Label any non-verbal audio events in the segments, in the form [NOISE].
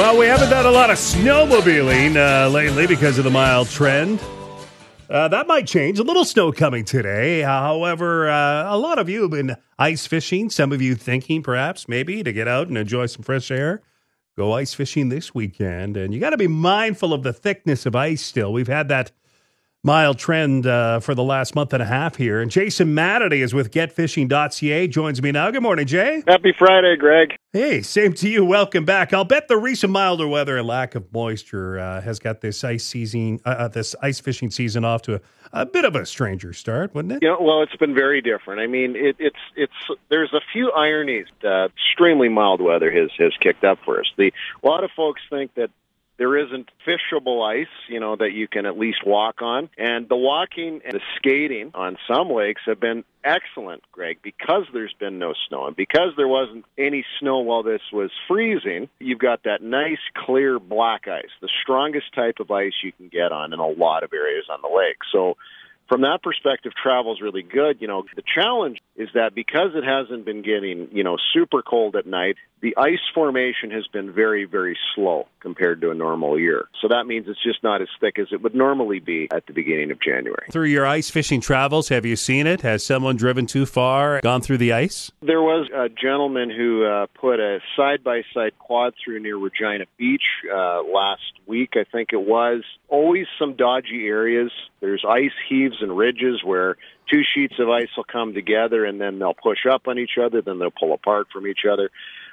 Well, we haven't done a lot of snowmobiling uh, lately because of the mild trend. Uh, that might change. A little snow coming today. However, uh, a lot of you have been ice fishing. Some of you thinking perhaps maybe to get out and enjoy some fresh air. Go ice fishing this weekend. And you got to be mindful of the thickness of ice still. We've had that mild trend uh, for the last month and a half here. And Jason Matity is with getfishing.ca, joins me now. Good morning, Jay. Happy Friday, Greg. Hey, same to you. Welcome back. I'll bet the recent milder weather and lack of moisture uh, has got this ice season, uh, uh this ice fishing season off to a, a, bit of a stranger start, wouldn't it? Yeah, well, it's been very different. I mean, it, it's it's there's a few ironies. That extremely mild weather has has kicked up for us. The a lot of folks think that there isn't fishable ice, you know, that you can at least walk on. And the walking and the skating on some lakes have been excellent, Greg, because there's been no snow and because there wasn't any snow while this was freezing. You've got that nice, clear black ice, the strongest type of ice you can get on in a lot of areas on the lake. So from that perspective, travel is really good. You know, the challenge is that because it hasn't been getting, you know, super cold at night, the ice formation has been very, very slow compared to a normal year. So that means it's just not as thick as it would normally be at the beginning of January. Through your ice fishing travels, have you seen it? Has someone driven too far, gone through the ice? There was a gentleman who uh, put a side by side quad through near Regina Beach uh, last week, I think it was. Always some dodgy areas. There's ice heaves and ridges where two sheets of ice will come together and then they'll push up on each other, then they'll pull apart from each other.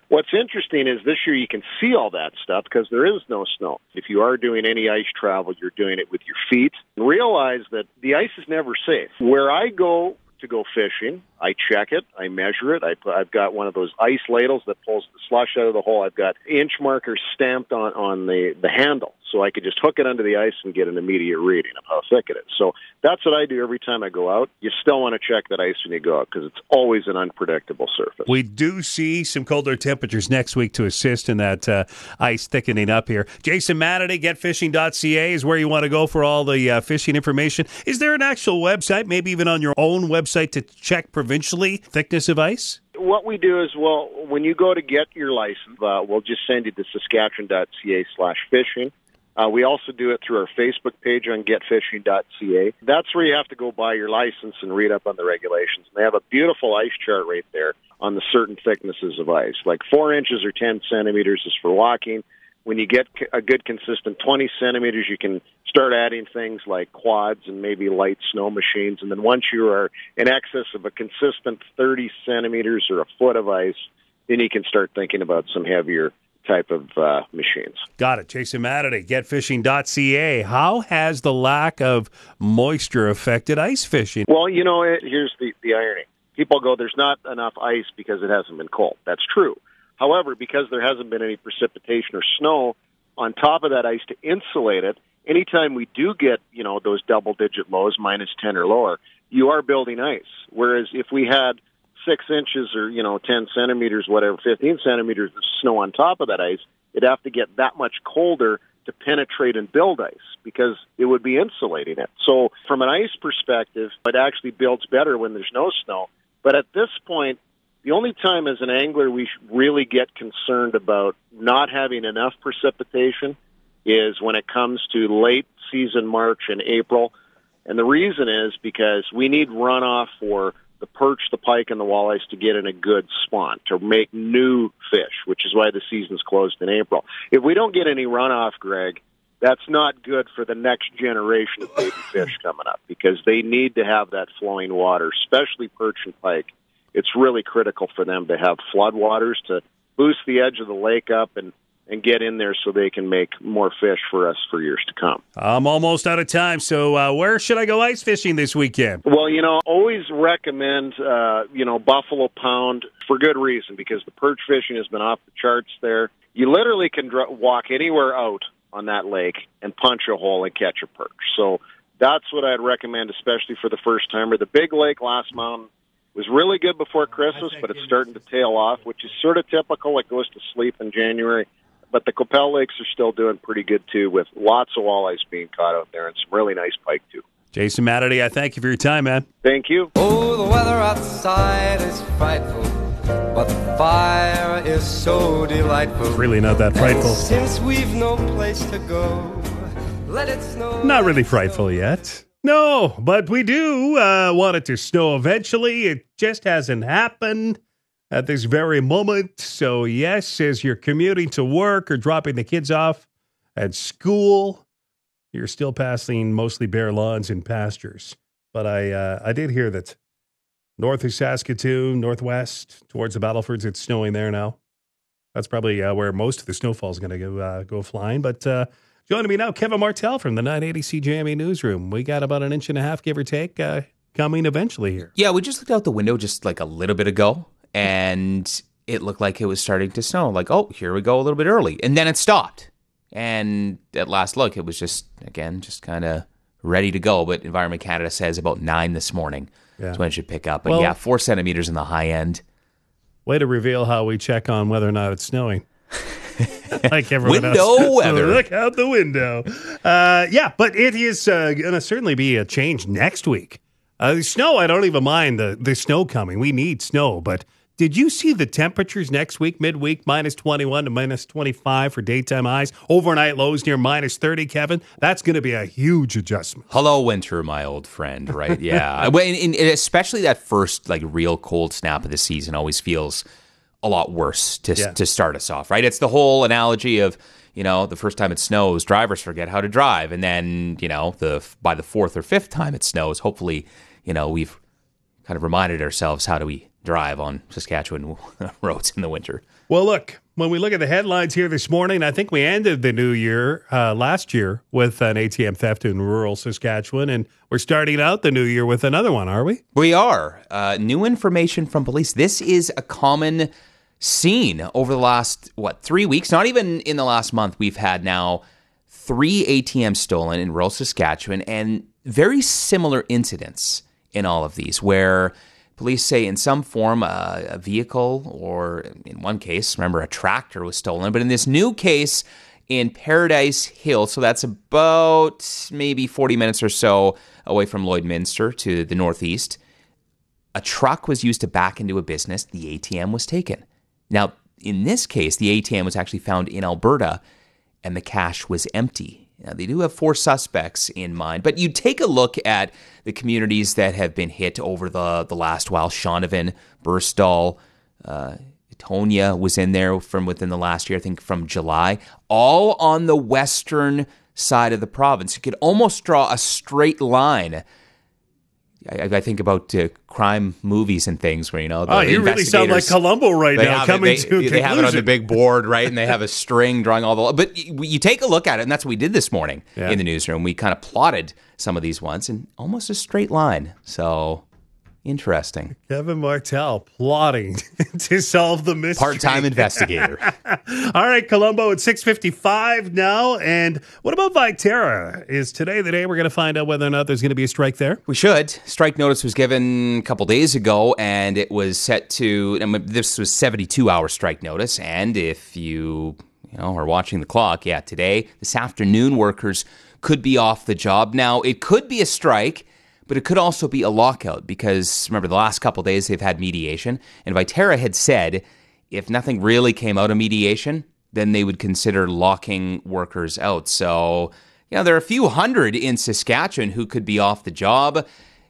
What's interesting is this year you can see all that stuff because there is no snow. If you are doing any ice travel, you're doing it with your feet. Realize that the ice is never safe. Where I go to go fishing, I check it, I measure it. I I've got one of those ice ladles that pulls the slush out of the hole. I've got inch markers stamped on on the the handle, so I could just hook it under the ice and get an immediate reading of how thick it is. So that's what I do every time I go out. You still want to check that ice when you go out because it's always an unpredictable surface. We do see some colder temperatures next week to assist in that uh, ice thickening up here. Jason Matity, getfishing.ca is where you want to go for all the uh, fishing information. Is there an actual website, maybe even on your own website, to check? provincially thickness of ice? What we do is, well, when you go to get your license, uh, we'll just send you to saskatchewan.ca slash fishing. Uh, we also do it through our Facebook page on getfishing.ca. That's where you have to go buy your license and read up on the regulations. They have a beautiful ice chart right there on the certain thicknesses of ice. Like four inches or 10 centimeters is for walking when you get a good consistent 20 centimeters, you can start adding things like quads and maybe light snow machines. And then once you are in excess of a consistent 30 centimeters or a foot of ice, then you can start thinking about some heavier type of uh, machines. Got it. Jason Matity, getfishing.ca. How has the lack of moisture affected ice fishing? Well, you know, here's the, the irony. People go, there's not enough ice because it hasn't been cold. That's true. However, because there hasn't been any precipitation or snow on top of that ice to insulate it, anytime we do get, you know, those double digit lows, minus 10 or lower, you are building ice. Whereas if we had six inches or, you know, 10 centimeters, whatever, 15 centimeters of snow on top of that ice, it'd have to get that much colder to penetrate and build ice because it would be insulating it. So from an ice perspective, it actually builds better when there's no snow. But at this point, the only time as an angler we really get concerned about not having enough precipitation is when it comes to late season March and April. And the reason is because we need runoff for the perch, the pike, and the walleyes to get in a good spawn to make new fish, which is why the season's closed in April. If we don't get any runoff, Greg, that's not good for the next generation of baby [LAUGHS] fish coming up because they need to have that flowing water, especially perch and pike it's really critical for them to have floodwaters to boost the edge of the lake up and and get in there so they can make more fish for us for years to come. I'm almost out of time, so uh, where should I go ice fishing this weekend? Well, you know, always recommend uh, you know Buffalo Pound for good reason because the perch fishing has been off the charts there. You literally can dr- walk anywhere out on that lake and punch a hole and catch a perch. So that's what I'd recommend, especially for the first timer. The big lake, Last Mountain, was really good before Christmas, but it's starting to tail off, which is sort of typical. It goes to sleep in January. But the Qu'Appelle Lakes are still doing pretty good too, with lots of walleyes being caught out there and some really nice pike too. Jason Matity, I thank you for your time, man. Thank you. Oh, the weather outside is frightful. But the fire is so delightful. Really not that frightful. Since we've no place to go, let it snow. Not really frightful yet. No, but we do uh, want it to snow eventually. It just hasn't happened at this very moment. So, yes, as you're commuting to work or dropping the kids off at school, you're still passing mostly bare lawns and pastures. But I, uh, I did hear that north of Saskatoon, northwest towards the Battlefords, it's snowing there now. That's probably uh, where most of the snowfall is going to go, uh, go flying. But uh, joining me now, Kevin Martel from the 980 CJME newsroom. We got about an inch and a half, give or take, uh, coming eventually here. Yeah, we just looked out the window just like a little bit ago, and it looked like it was starting to snow. Like, oh, here we go a little bit early. And then it stopped. And at last look, it was just, again, just kind of ready to go. But Environment Canada says about nine this morning Yeah. is when it should pick up. But Well- yeah, four centimeters in the high end. Way to reveal how we check on whether or not it's snowing. [LAUGHS] like everyone Window else. [LAUGHS] weather. Look out the window. Uh, yeah, but it is uh, going to certainly be a change next week. Uh, snow, I don't even mind the, the snow coming. We need snow. But did you see the temperatures next week, midweek, minus 21 to minus 25 for daytime highs? Overnight lows near minus 30, Kevin? That's going to be a huge adjustment. Hello, winter, my old friend. Right? Yeah. [LAUGHS] Well, and- and especially that first like real cold snap of the season always feels a lot worse to Yeah. to start us off. Right? It's the whole analogy of you know the first time it snows, drivers forget how to drive, and then you know the by the fourth or fifth time it snows, hopefully you know we've kind of reminded ourselves how do we drive on Saskatchewan [LAUGHS] roads in the winter. Well, look, when we look at the headlines here this morning, I think we ended the new year uh, last year with an ATM theft in rural Saskatchewan, and we're starting out the new year with another one, are we? We are. Uh, new information from police. This is a common scene over the last, what, three weeks? Not even in the last month. We've had now three ATMs stolen in rural Saskatchewan and very similar incidents in all of these where police say in some form uh, a vehicle or in one case, remember, a tractor was stolen. But in this new case, in Paradise Hill. So that's about maybe 40 minutes or so away from Lloydminster to the northeast. A truck was used to back into a business. The ATM was taken. Now, in this case, the ATM was actually found in Alberta and the cash was empty. Now, they do have four suspects in mind, but you take a look at the communities that have been hit over the, the last while Shaunavon, Burstall, uh, was in there from within the last year, I think from July, all on the western side of the province. You could almost draw a straight line. I, I think about uh, crime movies and things where, you know, the Oh, you really sound like Columbo right now, it- coming they, to a they have it on the big board, right? And they have a [LAUGHS] string drawing all the. But you, you take a look at it, and that's what we did this morning Yeah. in the newsroom. We kind of plotted some of these ones in almost a straight line. So interesting. Kevin Martel plotting [LAUGHS] to solve the mystery. Part-time [LAUGHS] investigator. All right, Columbo at 6.55 now. And what about Viterra? Is today the day we're going to find out whether or not there's going to be a strike there? We should. Strike notice was given a couple days ago, and it was set to. Mean, this was seventy-two hour strike notice, and if you you know are watching the clock, yeah, today this afternoon, workers could be off the job. Now it could be a strike. But it could also be a lockout because remember the last couple days they've had mediation, and Viterra had said if nothing really came out of mediation, then they would consider locking workers out. So, you know, there are a few hundred in Saskatchewan who could be off the job.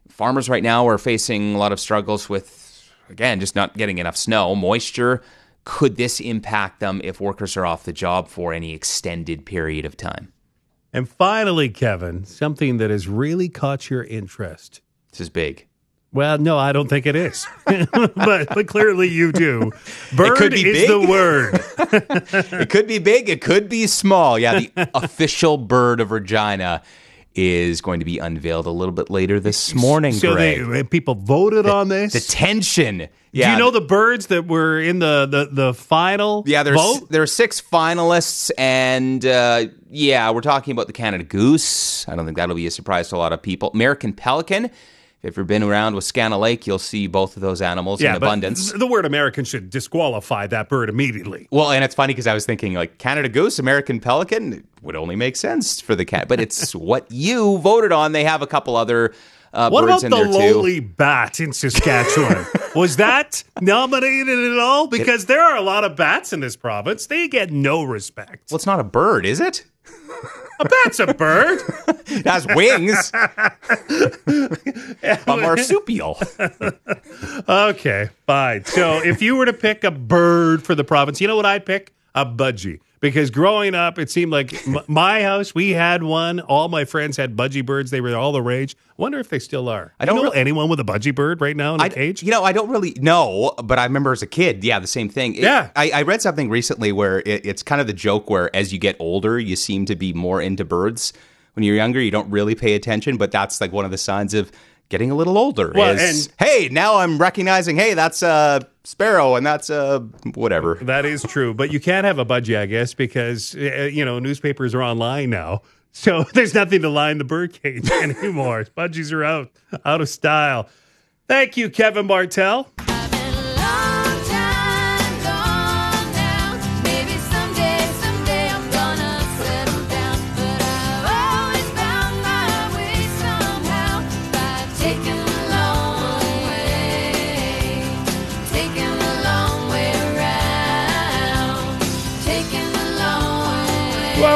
Farmers right now are facing a lot of struggles with, again, just not getting enough snow, moisture. Could this impact them if workers are off the job for any extended period of time? And finally, Kevin, something that has really caught your interest. This is big. Well, no, I don't think it is, [LAUGHS] but but clearly you do. Bird could be is big. the word. [LAUGHS] It could be big, it could be small. Yeah, the [LAUGHS] official bird of Regina is going to be unveiled a little bit later this morning, so Greg. they, people voted on this. the tension. do you know the birds that were in the the, the final Yeah, there's vote? there are six finalists, and uh, yeah, we're talking about the Canada Goose. I don't think that'll be a surprise to a lot of people. American Pelican. If you've been around Wascana Lake, you'll see both of those animals in but abundance. The word American should disqualify that bird immediately. Well, and it's funny because I was thinking like Canada Goose, American Pelican it would only make sense for the cat, but it's [LAUGHS] what you voted on. They have a couple other uh, What birds about in the there too. lowly bat in Saskatchewan? [LAUGHS] Was that nominated at all? Because there are a lot of bats in this province. They get no respect. Well, it's not a bird, is it? A bat's a bird. [LAUGHS] It has wings. [LAUGHS] a marsupial. [LAUGHS] Okay, fine. So if you were to pick a bird for the province, you know what I'd pick? A budgie. Because growing up, it seemed like m- my house, we had one. All my friends had budgie birds. They were all the rage. Wonder if they still are. I don't you know really- anyone with a budgie bird right now in a I, cage. You know, I don't really know, but I remember as a kid, yeah, the same thing. It- Yeah. I, I read something recently where it, it's kind of the joke where as you get older, you seem to be more into birds. When you're younger, you don't really pay attention, but that's like one of the signs of getting a little older. Well, is, and- hey, now I'm recognizing, hey, that's a sparrow and that's a whatever. That is true, but you can't have a budgie, I guess, because uh, you know newspapers are online now, [LAUGHS] so there's nothing to line the birdcage [LAUGHS] anymore. Budgies are out, out of style. Thank you, Kevin Martel.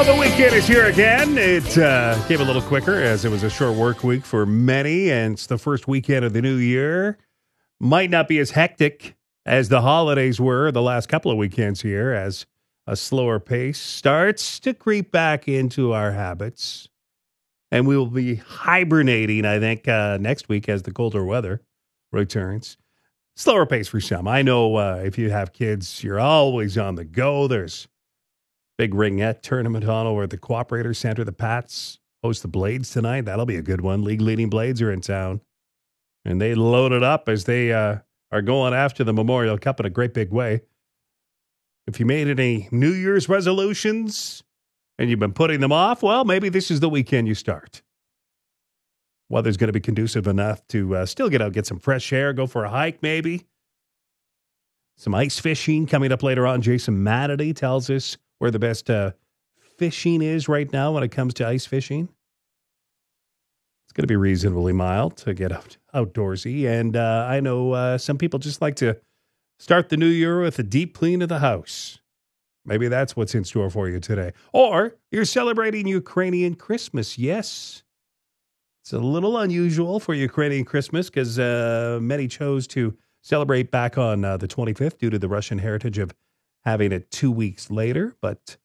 Well, the weekend is here again. It uh, came a little quicker as it was a short work week for many, and it's the first weekend of the new year. Might not be as hectic as the holidays were the last couple of weekends here, as a slower pace starts to creep back into our habits. And we will be hibernating, I think, uh, next week as the colder weather returns. Slower pace for some. I know uh, if you have kids, you're always on the go. There's big ringette tournament on over at the Cooperator Center. The Pats host the Blades tonight. That'll be a good one. League leading Blades are in town. And they load it up as they uh, are going after the Memorial Cup in a great big way. If you made any New Year's resolutions and you've been putting them off, well, maybe this is the weekend you start. Weather's going to be conducive enough to uh, still get out, get some fresh air, go for a hike, maybe. Some ice fishing coming up later on. Jason Matity tells us where the best uh, fishing is right now when it comes to ice fishing. It's going to be reasonably mild to get out, outdoorsy. And uh, I know uh, some people just like to start the new year with a deep clean of the house. Maybe that's what's in store for you today. Or you're celebrating Ukrainian Christmas. Yes. It's a little unusual for Ukrainian Christmas because uh, many chose to celebrate back on uh, the 25th due to the Russian heritage of having it two weeks later. But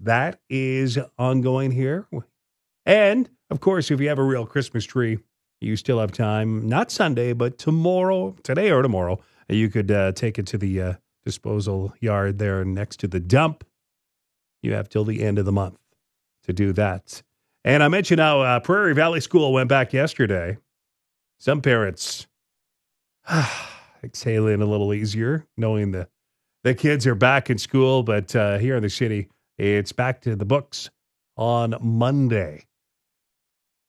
that is ongoing here. And of course, if you have a real Christmas tree, you still have time, not Sunday, but tomorrow, today or tomorrow, you could uh, take it to the uh, disposal yard there next to the dump. You have till the end of the month to do that. And I mentioned how uh, Prairie Valley School went back yesterday. Some parents [SIGHS] exhaling a little easier, knowing the the kids are back in school. But uh, here in the city, it's back to the books on Monday.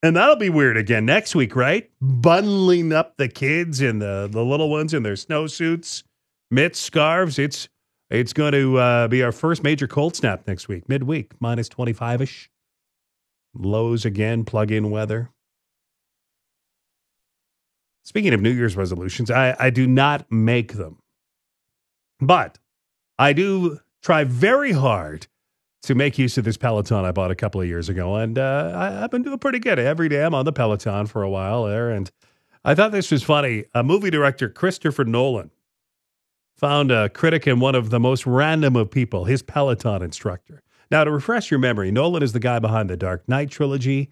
And that'll be weird again next week, right? Bundling up the kids and the, the little ones in their snowsuits, mitts, scarves. It's it's going to uh, be our first major cold snap next week, midweek, minus 25 ish. Lows again, plug in weather. Speaking of New Year's resolutions, I, I do not make them, but I do try very hard to make use of this Peloton I bought a couple of years ago. And uh, I, I've been doing pretty good. Every day I'm on the Peloton for a while there. And I thought this was funny. A movie director, Christopher Nolan, found a critic in one of the most random of people, his Peloton instructor. Now, to refresh your memory, Nolan is the guy behind the Dark Knight trilogy.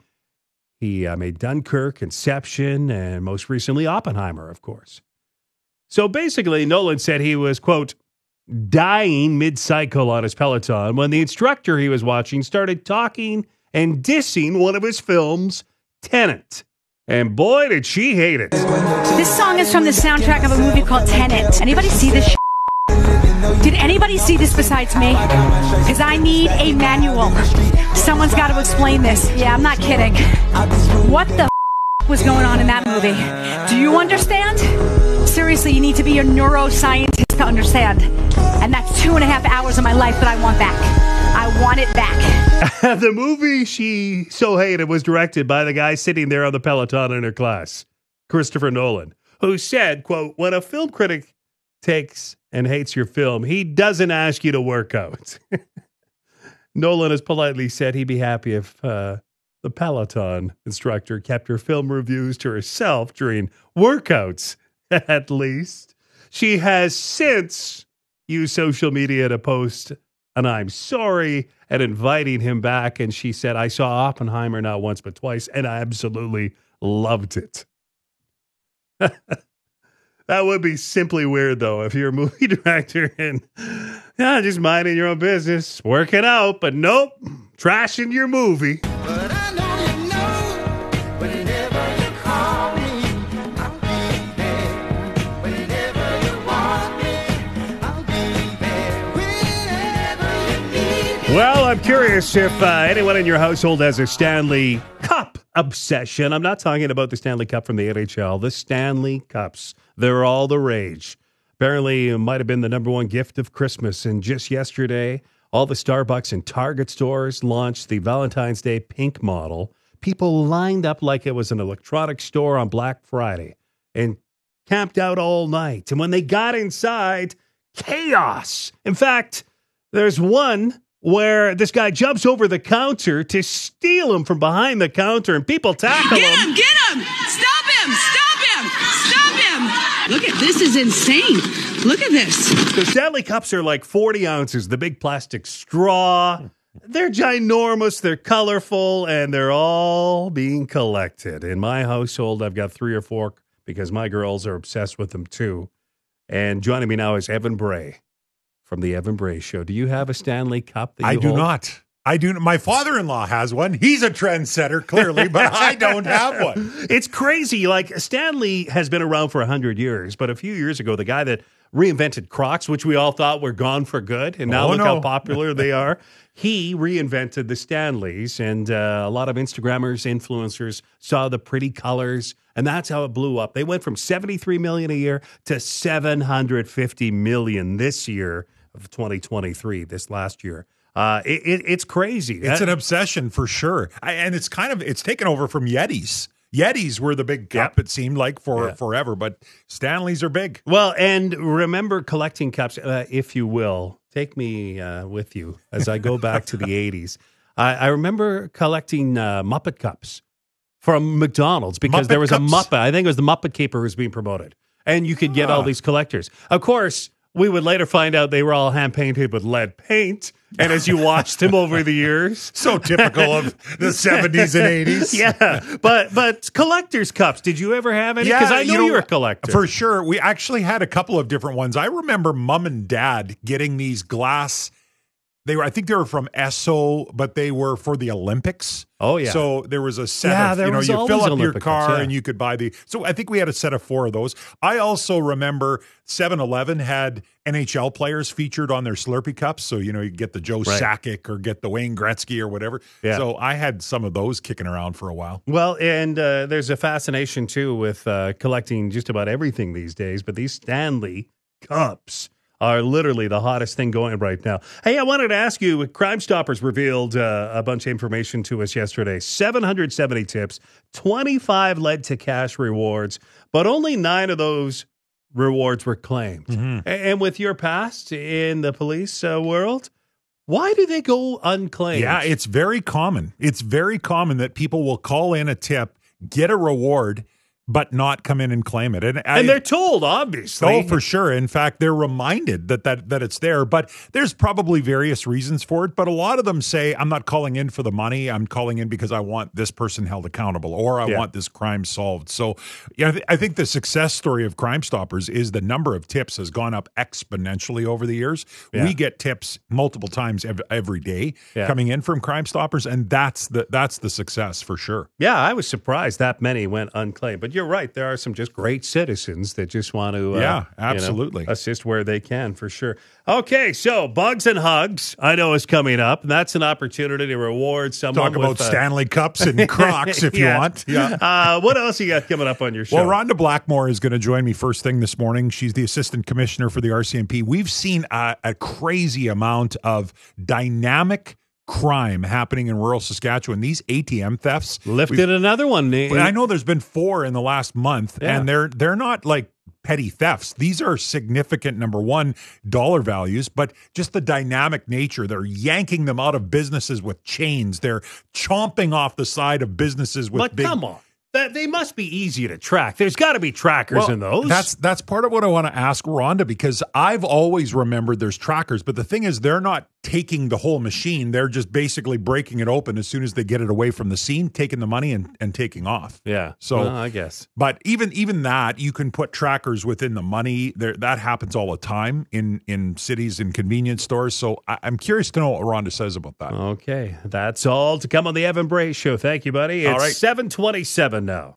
He uh, made Dunkirk, Inception, and most recently Oppenheimer, of course. So basically, Nolan said he was, quote, dying mid cycle on his Peloton when the instructor he was watching started talking and dissing one of his films, Tenet. And boy, did she hate it. This song is from the soundtrack of a movie called Tenet. Anybody see this? Did anybody see this besides me? Because I need a manual. Someone's got to explain this. Yeah, I'm not kidding. What the was going on in that movie? Do you understand? Seriously, you need to be a neuroscientist to understand. And that's two and a half hours of my life that I want back. I want it back. [LAUGHS] the movie she so hated was directed by the guy sitting there on the Peloton in her class, Christopher Nolan, who said, quote, when a film critic takes and hates your film, he doesn't ask you to work out. [LAUGHS] Nolan has politely said he'd be happy if uh, the Peloton instructor kept her film reviews to herself during workouts, [LAUGHS] at least. She has since used social media to post an I'm sorry and inviting him back. And she said, I saw Oppenheimer not once but twice, and I absolutely loved it. [LAUGHS] that would be simply weird, though, if you're a movie [LAUGHS] director and yeah, just minding your own business, working out, but nope, trashing your movie. I'm curious if uh, anyone in your household has a Stanley Cup obsession. I'm not talking about the Stanley Cup from the NHL, the Stanley Cups. They're all the rage. Apparently, it might have been the number one gift of Christmas. And just yesterday, all the Starbucks and Target stores launched the Valentine's Day pink model. People lined up like it was an electronic store on Black Friday and camped out all night. And when they got inside, chaos. In fact, there's one where this guy jumps over the counter to steal him from behind the counter, and people tackle Get him. Get him! Get him! Stop him! Stop him! Stop him! Look at this is insane. Look at this. The Stanley Cups are like 40 ounces, the big plastic straw. They're ginormous, they're colorful, and they're all being collected. In my household, I've got three or four because my girls are obsessed with them too. And joining me now is Evan Bray from the Evan Bray Show. Do you have a Stanley Cup? That you I do hold? not. I do. My father-in-law has one. He's a trendsetter, clearly, but [LAUGHS] I don't have one. It's crazy. Like Stanley has been around for 100 years, but a few years ago, the guy that reinvented Crocs, which we all thought were gone for good, and now Oh, look how popular they are. [LAUGHS] He reinvented the Stanleys, and uh, a lot of Instagrammers, influencers saw the pretty colors, and that's how it blew up. They went from 73 million a year to 750 million this year of 2023, this last year. Uh, it, it, it's crazy. It's That- an obsession for sure, I, and it's kind of it's taken over from Yetis. Yetis were the big cup. Yep. It seemed like for Yeah. forever, but Stanleys are big. Well, and remember collecting cups, uh, if you will. Take me uh, with you as I go back to the [LAUGHS] 80s. I, I remember collecting uh, Muppet cups from McDonald's because Muppet there was cups? a Muppet. I think it was the Muppet Caper who was being promoted. And you could get all Ah. these collectors. Of course, we would later find out they were all hand painted with lead paint. And as you watched him over the years, [LAUGHS] So typical of the [LAUGHS] seventies and eighties. yeah. But but collectors cups, did you ever have any? Because I know, you are a collector. For sure. We actually had a couple of different ones. I remember mom and dad getting these glass. They were, I think they were from Esso, but they were for the Olympics. Oh, yeah. So there was a set Yeah, of, you know, you fill up your car yeah. and you could buy the. So I think we had a set of four of those. I also remember 7 Eleven had NHL players featured on their Slurpee cups. So, you know, you get the Joe Right. Sakic or get the Wayne Gretzky or whatever. Yeah. So I had some of those kicking around for a while. Well, and uh, there's a fascination too with uh, collecting just about everything these days, but these Stanley cups are literally the hottest thing going right now. Hey, I wanted to ask you Crime Stoppers revealed uh, a bunch of information to us yesterday 770 tips, 25 led to cash rewards, but only nine of those rewards were claimed. Mm-hmm. And with your past in the police uh, world, why do they go unclaimed? Yeah, it's very common. It's very common that people will call in a tip, get a reward, but not come in and claim it. And, I, and they're told, obviously. Oh, for sure. In fact, they're reminded that, that that it's there, but there's probably various reasons for it. But a lot of them say, "I'm not calling in for the money. I'm calling in because I want this person held accountable, or I Yeah. want this crime solved." So, yeah, I thi- I think the success story of Crime Stoppers is the number of tips has gone up exponentially over the years. Yeah. We get tips multiple times ev- every day Yeah. coming in from Crime Stoppers, and that's the that's the success for sure. Yeah, I was surprised that many went unclaimed. But you're right. There are some just great citizens that just want to, uh, Yeah, you know, absolutely. assist where they can for sure. Okay, so Bugs and Hugs, I know is coming up. And that's an opportunity to reward someone. Talk about uh, Stanley Cups and [LAUGHS] Crocs if yeah. you want. Yeah. Uh, what else you got coming up on your show? Well, Rhonda Blackmore is going to join me first thing this morning. She's the assistant commissioner for the RCMP. We've seen a, a crazy amount of dynamic crime happening in rural Saskatchewan. These ATM thefts Lifted another one. But I know there's been four in the last month, Yeah. and they're they're not like petty thefts. These are significant number one dollar values, but just the dynamic nature. They're yanking them out of businesses with chains. They're chomping off the side of businesses with But big. come on. That, they must be easy to track. There's got to be trackers Well, in those. That's that's part of what I want to ask Rhonda because I've always remembered there's trackers, but the thing is they're not taking the whole machine. They're just basically breaking it open as soon as they get it away from the scene, taking the money and, and taking off. yeah. So Well, I guess. But even even that, you can put trackers within the money. There, that happens all the time in in cities and convenience stores. So I, I'm curious to know what Rhonda says about that. Okay. That's all to come on the Evan Bray Show. Thank you, buddy. It's All right. 727 now.